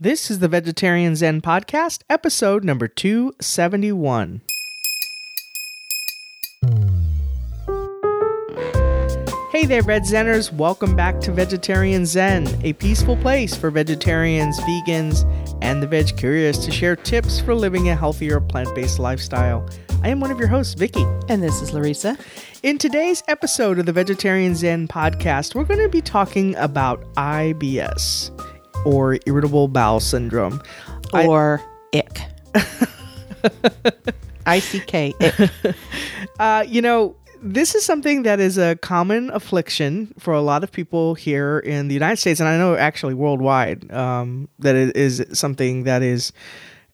This is the Vegetarian Zen Podcast, episode number 271. Hey there, Red Zenners. Welcome back to Vegetarian Zen, a peaceful place for vegetarians, vegans, and the veg curious to share tips for living a healthier plant based lifestyle. I am one of your hosts, Vicky. And this is Larissa. In today's episode of the Vegetarian Zen podcast, we're going to be talking about IBS or irritable bowel syndrome. Or ick. I C K. Ick. Uh, you know, this is something that is a common affliction for a lot of people here in the United States, and I know actually worldwide um, that it is something that is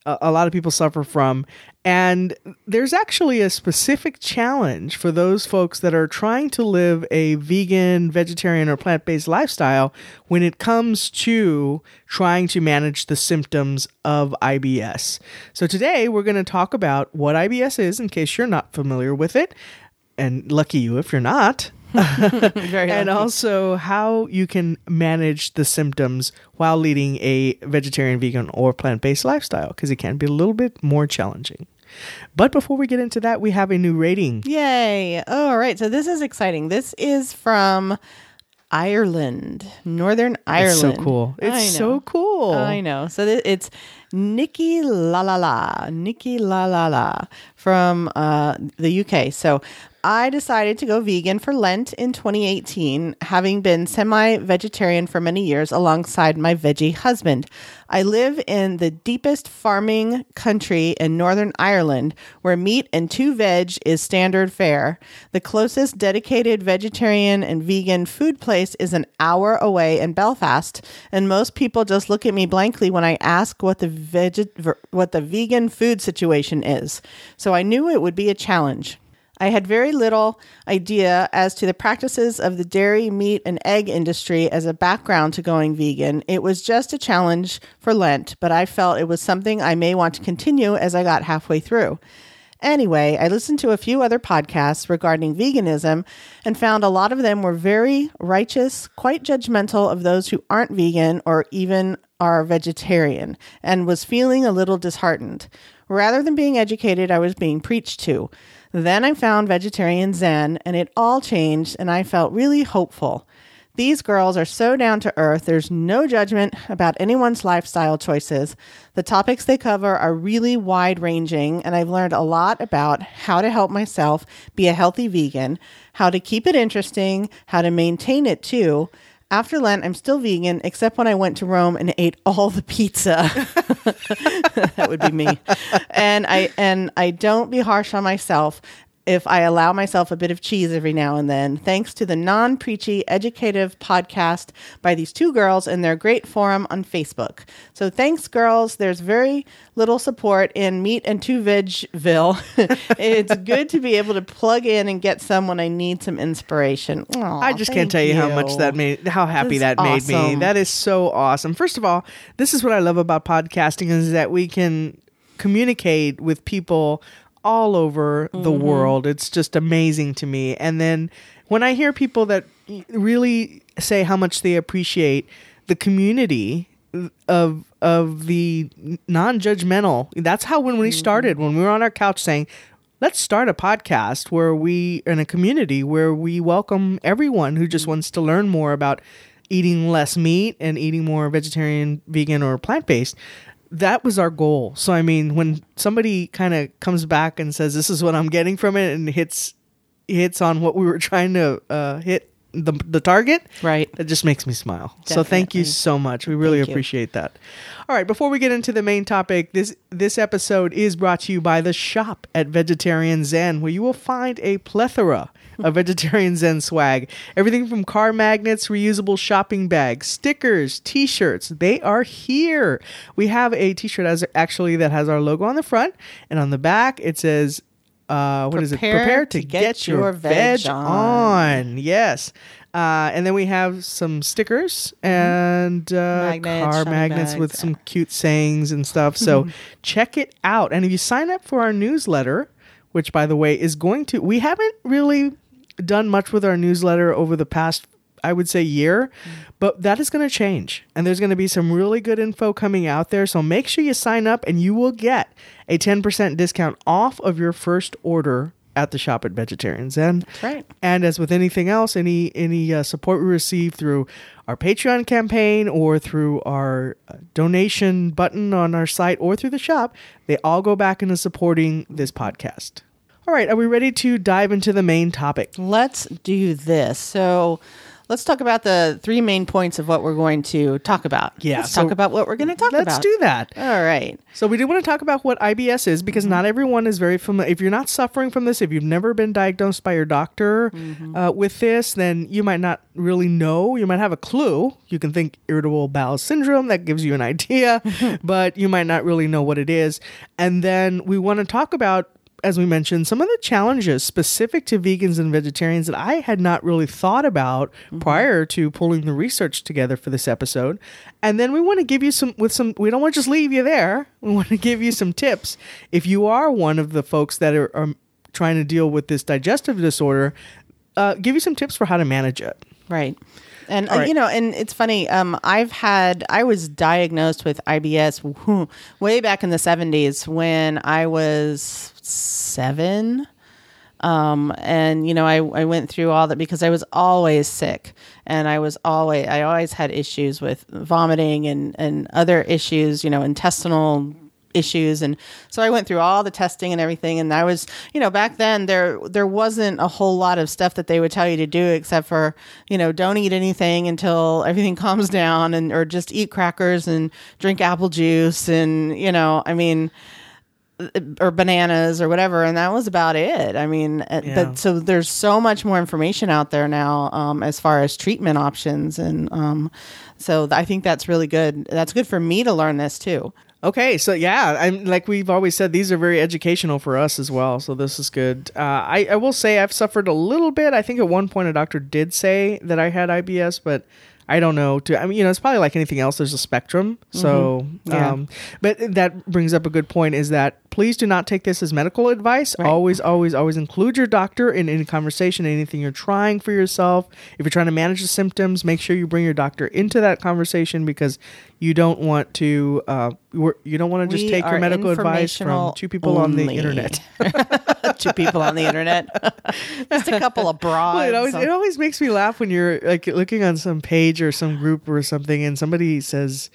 a, a lot of people suffer from. And there's actually a specific challenge for those folks that are trying to live a vegan, vegetarian, or plant based lifestyle when it comes to trying to manage the symptoms of IBS. So, today we're going to talk about what IBS is in case you're not familiar with it. And lucky you if you're not. Very and also how you can manage the symptoms while leading a vegetarian, vegan, or plant based lifestyle because it can be a little bit more challenging. But before we get into that, we have a new rating. Yay. All right. So this is exciting. This is from Ireland, Northern Ireland. It's so cool. It's so cool. I know. So th- it's Nikki La La La, Nikki La La La from uh, the UK. So I decided to go vegan for Lent in 2018, having been semi vegetarian for many years alongside my veggie husband. I live in the deepest farming country in Northern Ireland where meat and two veg is standard fare. The closest dedicated vegetarian and vegan food place is an hour away in Belfast, and most people just look at me blankly when I ask what the veg- what the vegan food situation is. So I knew it would be a challenge. I had very little idea as to the practices of the dairy, meat, and egg industry as a background to going vegan. It was just a challenge for Lent, but I felt it was something I may want to continue as I got halfway through. Anyway, I listened to a few other podcasts regarding veganism and found a lot of them were very righteous, quite judgmental of those who aren't vegan or even are vegetarian, and was feeling a little disheartened. Rather than being educated, I was being preached to. Then I found Vegetarian Zen, and it all changed, and I felt really hopeful. These girls are so down to earth. There's no judgment about anyone's lifestyle choices. The topics they cover are really wide ranging, and I've learned a lot about how to help myself be a healthy vegan, how to keep it interesting, how to maintain it too. After Lent, I'm still vegan, except when I went to Rome and ate all the pizza. that would be me. And I and I don't be harsh on myself if I allow myself a bit of cheese every now and then, thanks to the non preachy educative podcast by these two girls and their great forum on Facebook. So thanks, girls. There's very little support in Meat and Two Vegville. it's good to be able to plug in and get some when I need some inspiration. Aw, I just can't tell you, how much that made, how happy that made me. That is so awesome. First of all, this is what I love about podcasting is that we can communicate with people all over the Mm-hmm. world. It's just amazing to me. And then when I hear people that really say how much they appreciate the community of of the non-judgmental. That's how when we Mm-hmm. started, when we were on our couch saying, let's start a podcast where we in a community where we welcome everyone who just wants to learn more about eating less meat and eating more vegetarian, vegan or plant-based. That was our goal. So I mean, when somebody kind of comes back and says this is what I'm getting from it and hits hits on what we were trying to uh, hit the the target, Right. that just makes me smile. So thank you so much. We really Thank you. appreciate that. All right, before we get into the main topic, this this episode is brought to you by the shop at Vegetarian Zen, where you will find a plethora of vegetarian zen swag. Everything from car magnets, reusable shopping bags, stickers, t-shirts. They are here. We have a t-shirt as actually that has our logo on the front and on the back it says uh, what is it? Prepare Prepare to, to get, get your your veg, veg on. on. Yes. Uh, and then we have some stickers and uh. Magnets, car magnets with some cute sayings and stuff. So check it out. And if you sign up for our newsletter, which by the way is going to, we haven't really done much with our newsletter over the past I would say, year. But that is going to change. And there's going to be some really good info coming out there. So make sure you sign up and you will get a 10% discount off of your first order at the shop at Vegetarian Zen. That's right. And as with anything else, any any uh, support we receive through our Patreon campaign or through our uh, donation button on our site or through the shop, they all go back into supporting this podcast. All right, are we ready to dive into the main topic? Let's do this. So let's talk about the three main points of what we're going to talk about. Yeah, Let's so talk about what we're going to talk about. Let's do that. All right. So we do want to talk about what IBS is because not everyone is very familiar. If you're not suffering from this, if you've never been diagnosed by your doctor uh, with this, then you might not really know. You might have a clue. You can think irritable bowel syndrome. That gives you an idea, but you might not really know what it is. And then we want to talk about. As we mentioned, some of the challenges specific to vegans and vegetarians that I had not really thought about prior to pulling the research together for this episode. And then we want to give you some with some we don't want to just leave you there. We want to give you some tips if you are one of the folks that are, are trying to deal with this digestive disorder, uh, give you some tips for how to manage it. Right. And uh, right. you know, and it's funny. Um, I've had I was diagnosed with IBS way back in the seventies when I was seven. Um, and you know, I, I went through all that because I was always sick and I was always, I always had issues with vomiting and, and other issues, you know, intestinal issues. And so I went through all the testing and everything. And I was, you know, back then there, there wasn't a whole lot of stuff that they would tell you to do except for, you know, don't eat anything until everything calms down and, or just eat crackers and drink apple juice. And, you know, I mean, or bananas or whatever and that was about it i mean uh, Yeah. but so there's so much more information out there now um, as far as treatment options and um, so i think that's really good that's good for me to learn this too Okay, so yeah, I'm like we've always said, these are very educational for us as well. So this is good. Uh, I, I will say I've suffered a little bit. I think at one point a doctor did say that I had IBS, but I don't know. To I mean, you know, it's probably like anything else. There's a spectrum. So, Yeah. um, but that brings up a good point. Is that please do not take this as medical advice. Right. Always, always, always include your doctor in any conversation, anything you're trying for yourself. If you're trying to manage the symptoms, make sure you bring your doctor into that conversation because you don't want to. Uh, you don't want to just We take your medical advice from two people on the internet. two people on the internet just a couple of broads Well, it always it always makes me laugh when you're like looking on some page or some group or something, and somebody says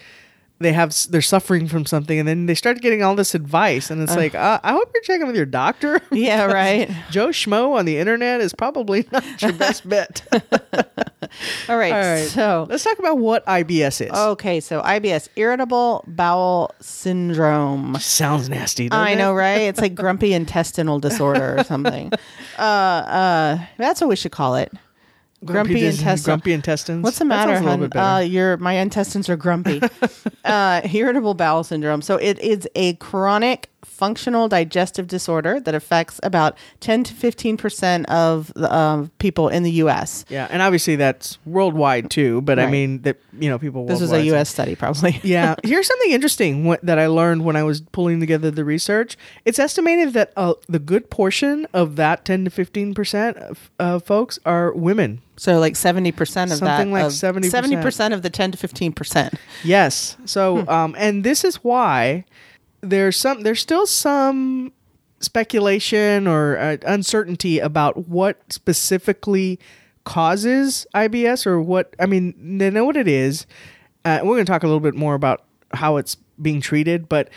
they have they're suffering from something, and then they start getting all this advice, and it's like, uh, I hope you're checking with your doctor. yeah right Joe Schmo on the internet is probably not your best bet. all right, All right. so Let's talk about what IBS is. okay so ibs irritable bowel syndrome Sounds nasty. I it? know, right? It's like grumpy intestinal disorder or something. Uh, uh, that's what we should call it. Grumpy, dis- intestinal. Grumpy intestines. What's the matter, sounds a little bit. Uh, your my intestines are grumpy. uh, irritable bowel syndrome. So it is a chronic functional digestive disorder that affects about ten to fifteen percent of the, um, people in the U.S. yeah, and obviously that's worldwide too. But I mean that you know people. This was a U.S. study, probably. yeah. Here's something interesting that I learned when I was pulling together the research. It's estimated that uh, the good portion of that 10 to 15 percent of uh, folks are women. So like seventy percent of that. Something like of- 70%. Seventy percent of the ten to fifteen percent. Yes. So, Hmm. um, and this is why there's some. There's still some speculation or uh, uncertainty about what specifically causes IBS or what. I mean, they know what it is. Uh, we're going to talk a little bit more about how it's being treated, but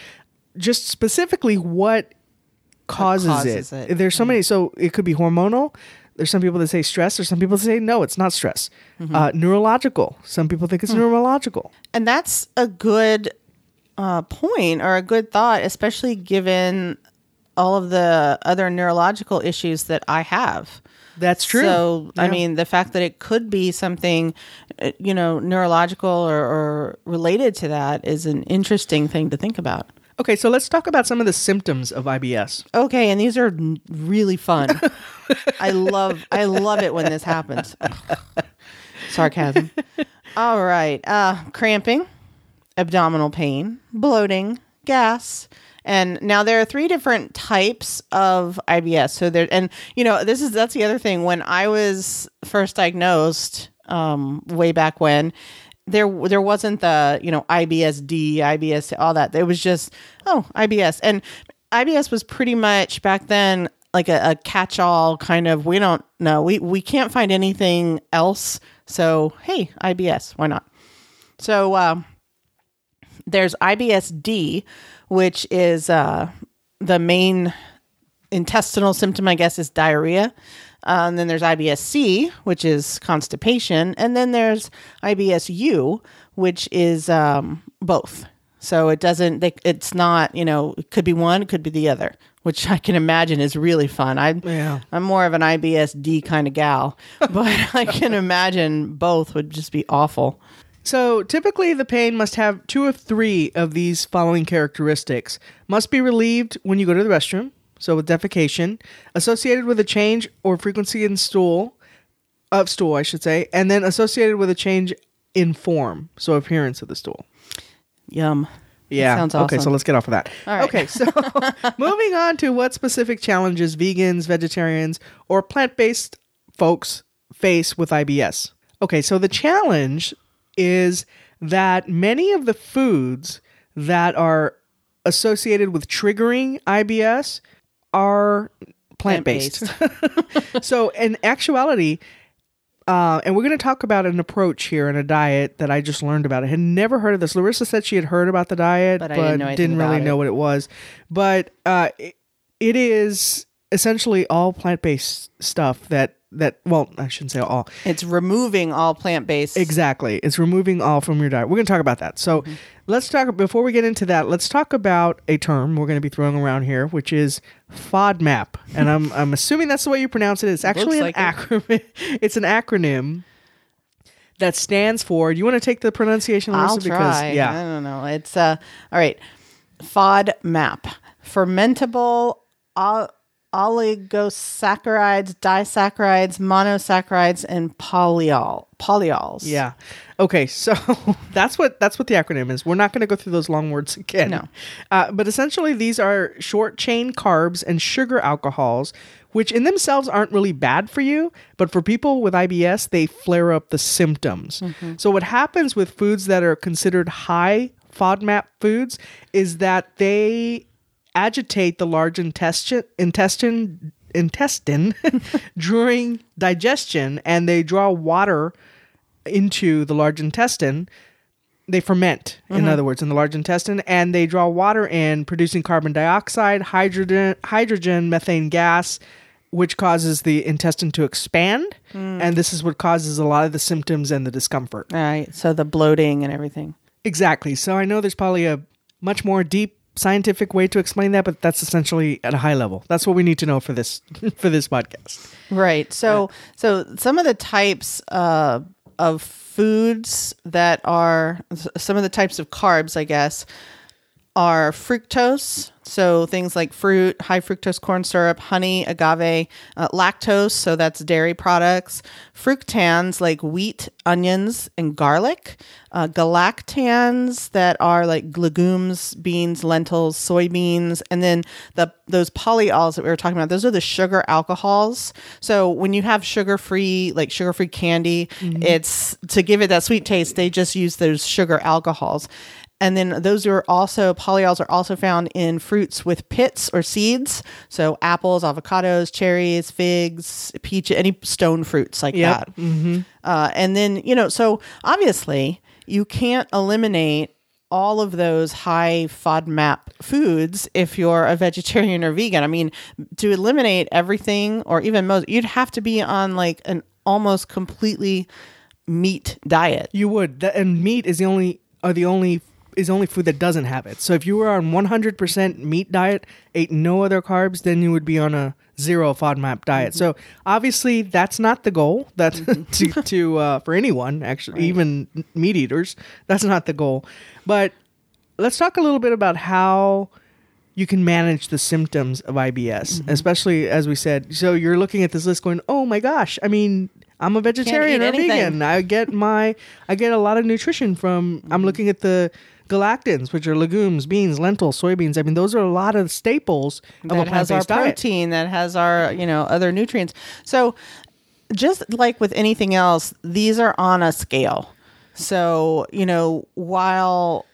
just specifically what causes, causes it. it. There's so many. So it could be hormonal. There's some people that say stress. There's some people that say no, it's not stress. Mm-hmm. Uh, neurological. Some people think Hmm. it's neurological. And that's a good uh, point or a good thought, especially given all of the other neurological issues that I have. That's true. So, I mean, the fact that it could be something, uh, you know, neurological or, or related to that is an interesting thing to think about. Okay, so let's talk about some of the symptoms of IBS. Okay, and these are really fun. I love I love it when this happens. Sarcasm. All right. Uh cramping, abdominal pain, bloating, gas. And now there are three different types of IBS. So there and you know, this is that's the other thing when I was first diagnosed um, way back when. There, there wasn't the you know IBSD, IBS, all that. It was just oh IBS, and IBS was pretty much back then like a, a catch-all kind of. We don't know. We we can't find anything else. So hey, IBS, why not? So um, there's IBSD, which is uh, the main intestinal symptom, I guess, is diarrhea. Uh, and then there's IBS-C, which is constipation, and then there's IBS-U, which is um, both. So it doesn't. They, it's not. You know, it could be one, it could be the other, which I can imagine is really fun. I, Yeah. I'm more of an IBS-D kind of gal, but I can imagine both would just be awful. So typically, the pain must have two of three of these following characteristics: must be relieved when you go to the restroom, so with defecation, associated with a change or frequency in stool, of stool, I should say, and then associated with a change in form, so appearance of the stool. Yum. Yeah. sounds awesome. Okay, so let's get off of that. All right. Okay, so moving on to what specific challenges vegans, vegetarians, or plant based folks face with IBS. Okay, so the challenge is that many of the foods that are associated with triggering IBS are plant based. so, in actuality, uh, and we're going to talk about an approach here and a diet that I just learned about. I had never heard of this. Larissa said she had heard about the diet, But but, I didn't know anything really know what it was. But uh, it, it is essentially all plant based stuff that that well, I shouldn't say all. It's removing all plant based. Exactly. It's removing all from your diet. We're going to talk about that. So Mm-hmm. let's talk, before we get into that, let's talk about a term we're going to be throwing around here, which is FODMAP. And I'm, I'm assuming that's the way you pronounce it. It's actually an like it. acronym. It's an acronym that stands for, do you want to take the pronunciation, I'll try. I yeah. I don't know. It's uh all right. FODMAP. Fermentable o- oligosaccharides, disaccharides, monosaccharides, and polyol polyols. Yeah. Okay, so that's what that's what the acronym is. We're not going to go through those long words again. No. Uh, but essentially, these are short chain carbs and sugar alcohols, which in themselves aren't really bad for you, but for people with IBS, they flare up the symptoms. So what happens with foods that are considered high FODMAP foods is that they agitate the large intestine intestine intestine during digestion and they draw water into the large intestine they ferment in mm-hmm. other words in the large intestine and they draw water in producing carbon dioxide hydrogen hydrogen methane gas which causes the intestine to expand mm. and this is what causes a lot of the symptoms and the discomfort All right. So the bloating and everything. exactly so i know there's probably a much more deep scientific way to explain that but that's essentially at a high level. That's what we need to know for this for this podcast. Right. So so some of the types uh, of foods that are some of the types of carbs, I guess, are fructose. So things like fruit, high fructose corn syrup, honey, agave, uh, lactose. So that's dairy products. Fructans like wheat, onions, and garlic. Uh, galactans that are like legumes, beans, lentils, soybeans, and then the those polyols that we were talking about. Those are the sugar alcohols. So when you have sugar free, like sugar free candy, it's to give it that sweet taste. They just use those sugar alcohols. And then those are also polyols are also found in fruits with pits or seeds. So apples, avocados, cherries, figs, peach, any stone fruits like Yep. that. Uh, and then you know, so obviously you can't eliminate all of those high FODMAP foods if you're a vegetarian or vegan. I mean, to eliminate everything or even most, you'd have to be on like an almost completely meat diet. You would, and meat is the only are the only is only food that doesn't have it. So if you were on 100% meat diet, ate no other carbs, then you would be on a zero FODMAP diet. So obviously that's not the goal. That's mm-hmm. to to uh, for anyone actually, even meat eaters. That's not the goal. But let's talk a little bit about how you can manage the symptoms of IBS, mm-hmm. especially as we said. So you're looking at this list going, "Oh my gosh, I mean, I'm a vegetarian or anything. vegan. I get my I get a lot of nutrition from I'm mm-hmm. looking at the galactans, which are legumes, beans, lentils, soybeans. I mean, those are a lot of staples of a that has our diet. protein, that has our you know other nutrients. So just like with anything else, these are on a scale. So, you know, while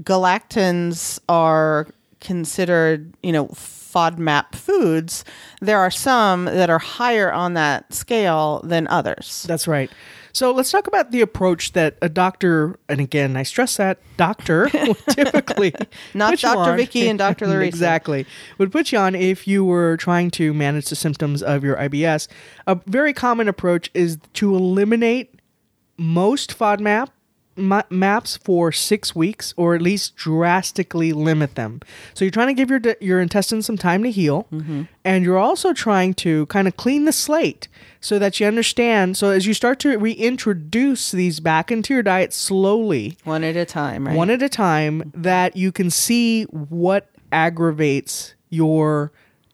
galactans are considered, you know, FODMAP foods, there are some that are higher on that scale than others. That's right. So let's talk about the approach that a doctor, and again, I stress that doctor typically Not put you Dr. on- Vicky and Dr. Larissa. exactly would put you on if you were trying to manage the symptoms of your IBS. A very common approach is to eliminate most FODMAP ma- maps for six weeks, or at least drastically limit them. So you're trying to give your di- your intestines some time to heal, mm-hmm. and you're also trying to kind of clean the slate so that you understand. So as you start to reintroduce these back into your diet slowly, One at a time, right? one at a time, mm-hmm. that you can see what aggravates your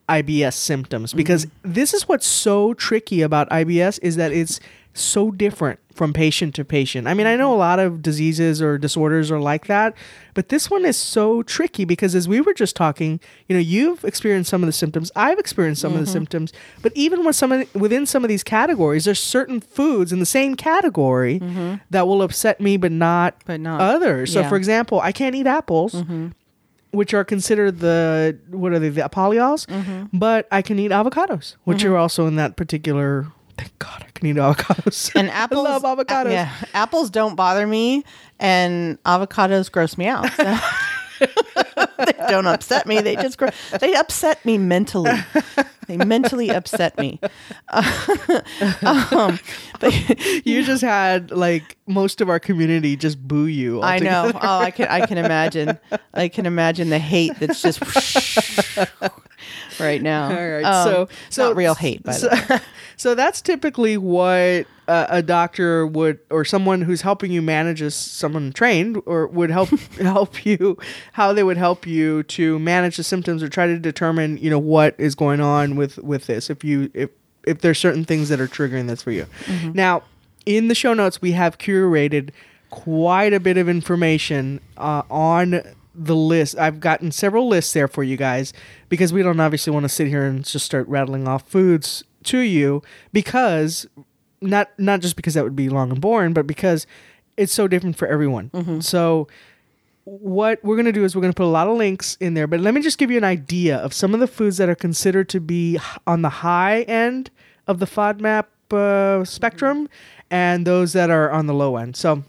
IBS symptoms. Because mm-hmm. this is what's so tricky about IBS is that it's so different from patient to patient. I mean, I know a lot of diseases or disorders are like that, but this one is so tricky because as we were just talking, you know, you've experienced some of the symptoms, I've experienced some of the mm-hmm. symptoms, but even with some of, within some of these categories, there's certain foods in the same category mm-hmm. that will upset me but not But not- others. So yeah. for example, I can't eat apples. Mm-hmm. Which are considered the what are they the polyols, but I can eat avocados, which are also in that particular. Thank God I can eat avocados. and apples I love avocados. Yeah, apples don't bother me, and avocados gross me out. So. they don't upset me. They just gro- they upset me mentally. They mentally upset me. um, but You just had like most of our community just boo you. I know. Oh, I can. I can imagine. I can imagine the hate that's just right now. All right. Um, so, so not real hate, by so, the way. so that's typically what uh, a doctor would, or someone who's helping you manage as someone trained, or would help help you. How they would help you to manage the symptoms or try to determine, you know, what is going on with with this. If you if if there's certain things that are triggering this for you. Mm-hmm. Now, in the show notes, we have curated quite a bit of information uh, on the list. I've gotten several lists there for you guys because we don't obviously want to sit here and just start rattling off foods to you because not not just because that would be long and boring, but because it's so different for everyone. So what we're going to do is we're going to put a lot of links in there, but let me just give you an idea of some of the foods that are considered to be on the high end of the FODMAP uh, spectrum and those that are on the low end. So,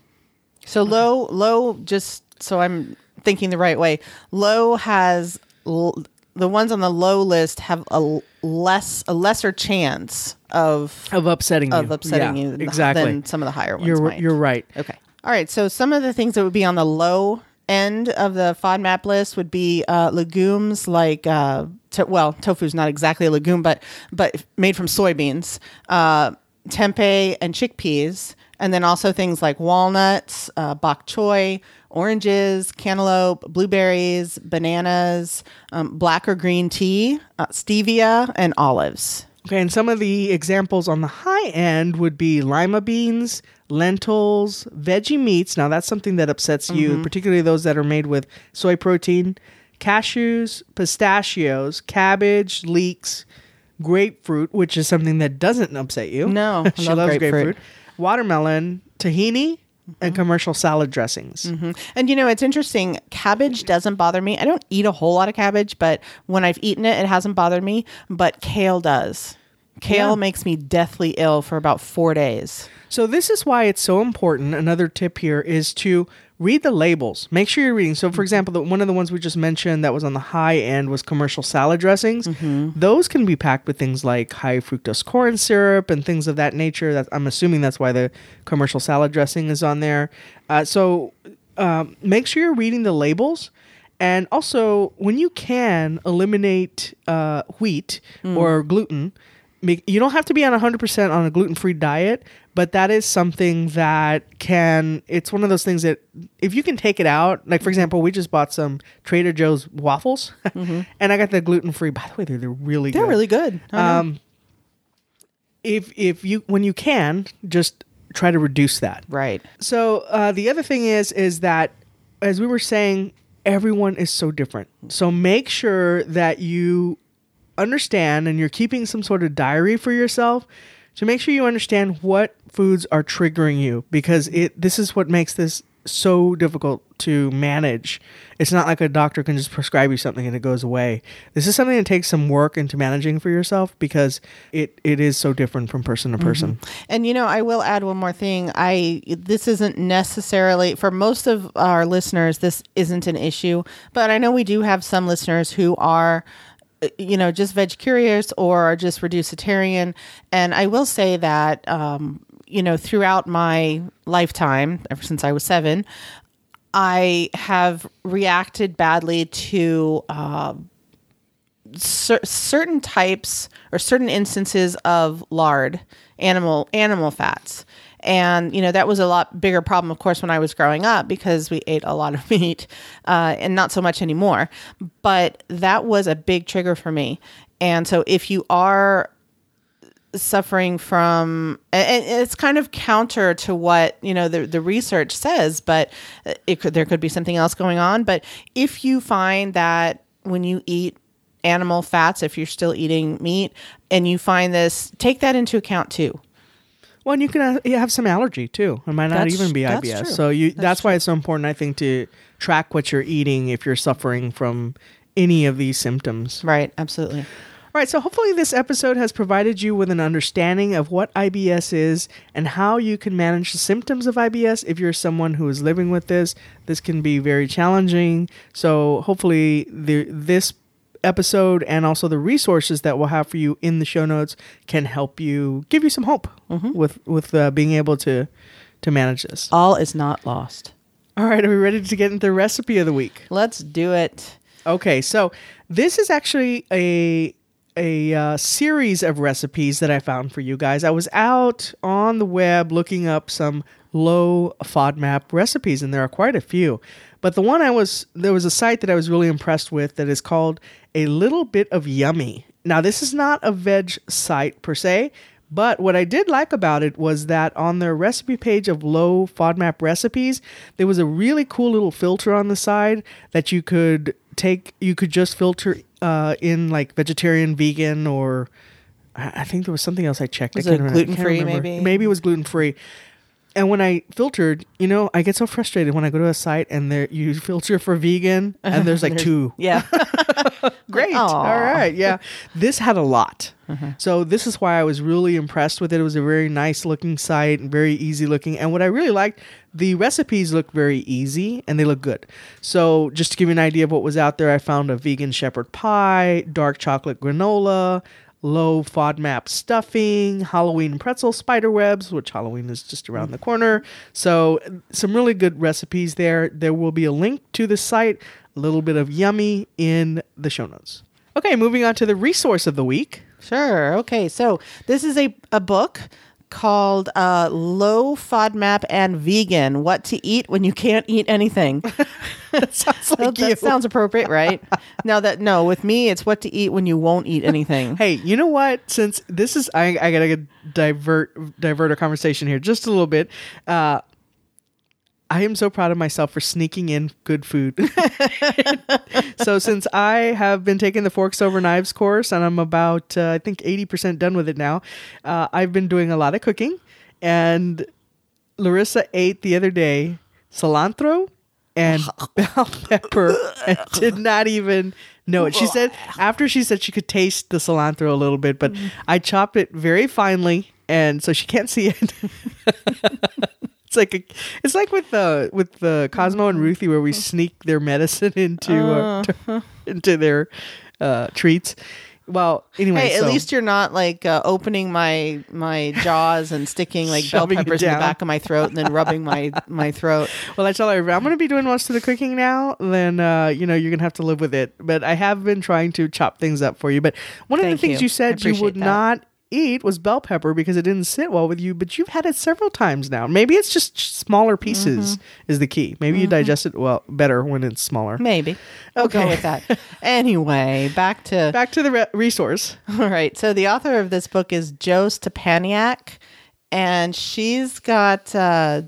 So low, low. Just so I'm thinking the right way. Low has l- the ones on the low list have a l- less, a lesser chance of of upsetting you. of upsetting Yeah, you exactly. than some of the higher ones. you're might. you're right. Okay. All right. So some of the things that would be on the low end of the FODMAP list would be uh, legumes like, uh, to, well, tofu's not exactly a legume, but but made from soybeans, uh, tempeh and chickpeas, and then also things like walnuts, uh, bok choy, oranges, cantaloupe, blueberries, bananas, um, black or green tea, uh, stevia, and olives. Okay, and some of the examples on the high end would be lima beans, lentils, veggie meats. Now that's something that upsets you, particularly those that are made with soy protein, cashews, pistachios, cabbage, leeks, grapefruit, which is something that doesn't upset you. No, she love loves grapefruit. grapefruit. Watermelon, tahini, and mm-hmm. commercial salad dressings. Mm-hmm. And you know, it's interesting. Cabbage doesn't bother me. I don't eat a whole lot of cabbage, but when I've eaten it, it hasn't bothered me. But kale does. Kale Yeah. makes me deathly ill for about four days. So this is why it's so important. Another tip here is to read the labels. Make sure you're reading. So, for example, the, one of the ones we just mentioned that was on the high end was commercial salad dressings. Those can be packed with things like high fructose corn syrup and things of that nature. That I'm assuming that's why the commercial salad dressing is on there. Uh, so, um, make sure you're reading the labels. And also, when you can eliminate uh, wheat or gluten, make- you don't have to be on 100% on a gluten-free diet but that is something that can it's one of those things that if you can take it out like for example we just bought some trader joe's waffles and i got the gluten-free by the way they're, they're really They're good really good. Um if if you when you can just try to reduce that right. so uh, the other thing is is that as we were saying, everyone is so different. So make sure that you understand and you're keeping some sort of diary for yourself to make sure you understand what foods are triggering you because it this is what makes this so difficult to manage. It's not like a doctor can just prescribe you something and it goes away. This is something that takes some work into managing for yourself because it, it is so different from person to person. Mm-hmm. And you know, I will add one more thing. I this isn't necessarily for most of our listeners this isn't an issue, but I know we do have some listeners who are you know just veg curious or just reducitarian and I will say that um you know throughout my lifetime ever since I was 7 I have reacted badly to uh, cer- certain types or certain instances of lard, animal animal fats. And you know that was a lot bigger problem, of course, when I was growing up because we ate a lot of meat, uh, and not so much anymore. But that was a big trigger for me. And so, if you are suffering from and it's kind of counter to what you know the, the research says but it could there could be something else going on but if you find that when you eat animal fats if you're still eating meat and you find this take that into account too Well, and you can you have some allergy too. It might not That's- even be IBS. So you that's, That's why it's so important I think to track what you're eating if you're suffering from any of these symptoms. right absolutely All right, so hopefully this episode has provided you with an understanding of what IBS is and how you can manage the symptoms of IBS if you're someone who is living with this. This can be very challenging. So hopefully the this episode and also the resources that we'll have for you in the show notes can help you give you some hope with with uh, being able to to manage this. all is not lost All right, are we ready to get into the recipe of the week? let's do it Okay, so this is actually a a uh, series of recipes that I found for you guys. I was out on the web looking up some low FODMAP recipes, and there are quite a few. But the one I was there was a site that I was really impressed with that is called a little bit of yummy. Now this is not a veg site per se, but what I did like about it was that on their recipe page of low FODMAP recipes, there was a really cool little filter on the side that you could take. You could just filter uh, in like vegetarian, vegan, or I think there was something else I checked. Was I it can't remember- I can't gluten-free, maybe? Maybe it was gluten free. And when I filtered, you know, I get so frustrated when I go to a site and there you filter for vegan and uh-huh. there's like two. yeah Great. Aw. All right. Yeah. This had a lot. Uh-huh. So this is why I was really impressed with it. It was a very nice looking site and very easy looking. And what I really liked, the recipes look very easy and they look good. So just to give you an idea of what was out there, I found a vegan shepherd pie, dark chocolate granola, low FODMAP stuffing, Halloween pretzel spider webs, which Halloween is just around the corner. So some really good recipes there. There will be a link to the site, a little bit of yummy in the show notes. Okay, moving on to the resource of the week. Sure. Okay. So this is a, a book called uh, Low FODMAP and Vegan What to Eat When You Can't Eat Anything. That sounds like that you. sounds appropriate, right? now that no, with me it's what to eat when you won't eat anything. Hey, you know what? Since this is, I, I gotta divert divert our conversation here just a little bit. Uh, I am so proud of myself for sneaking in good food. so since I have been taking the forks over knives course and I'm about uh, I think eighty percent done with it now, uh, I've been doing a lot of cooking, and Larissa ate the other day cilantro and bell pepper and did not even know it. She said after she said she could taste the cilantro a little bit, but I chopped it very finely and so she can't see it. it's like a, it's like with the with the Cosmo and Ruthie where we sneak their medicine into uh, into their uh, treats. Well, anyway, Hey, at so- least you're not like uh, opening my my jaws and sticking like bell peppers in the back of my throat and then rubbing my my throat. Well, I tell her I'm going to be doing most of the cooking now, then uh, you know you're going to have to live with it. But I have been trying to chop things up for you. But one of the things you. you, said you would that. not eat was bell pepper because it didn't sit well with you. But you've had it several times now. Maybe it's just smaller pieces Mm-hmm. is the key. Maybe you digest it well better when it's smaller. Maybe. We'll go Okay. with that. Anyway, back to Back to the re- resource. All right. So the author of this book is Jo Stepaniak, and she's got uh,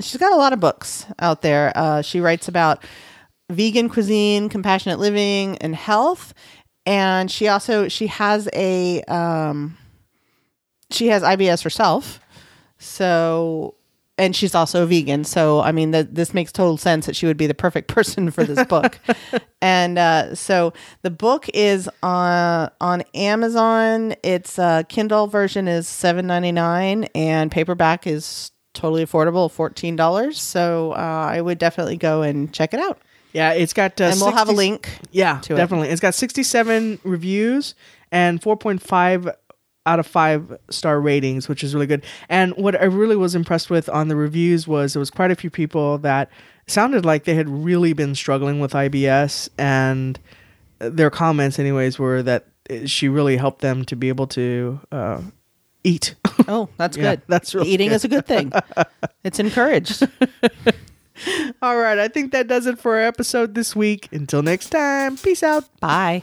she's got a lot of books out there. Uh, she writes about vegan cuisine, compassionate living, and health. And she also she has a um, she has IBS herself. So, and she's also vegan. So, I mean, that this makes total sense that she would be the perfect person for this book. and uh, so, the book is on on Amazon. Its uh, Kindle version is seven ninety nine, and paperback is totally affordable, fourteen dollars. So, uh, I would definitely go and check it out. Yeah, it's got. Uh, and we'll have a link. Yeah, to it. definitely. It. has got 67 reviews and 4.5 out of 5 star ratings, which is really good. And what I really was impressed with on the reviews was there was quite a few people that sounded like they had really been struggling with IBS and their comments anyways were that she really helped them to be able to uh, eat. Oh, that's Yeah, good. that's really eating good. is a good thing. it's encouraged. All right, I think that does it for our episode this week. Until next time, peace out. Bye.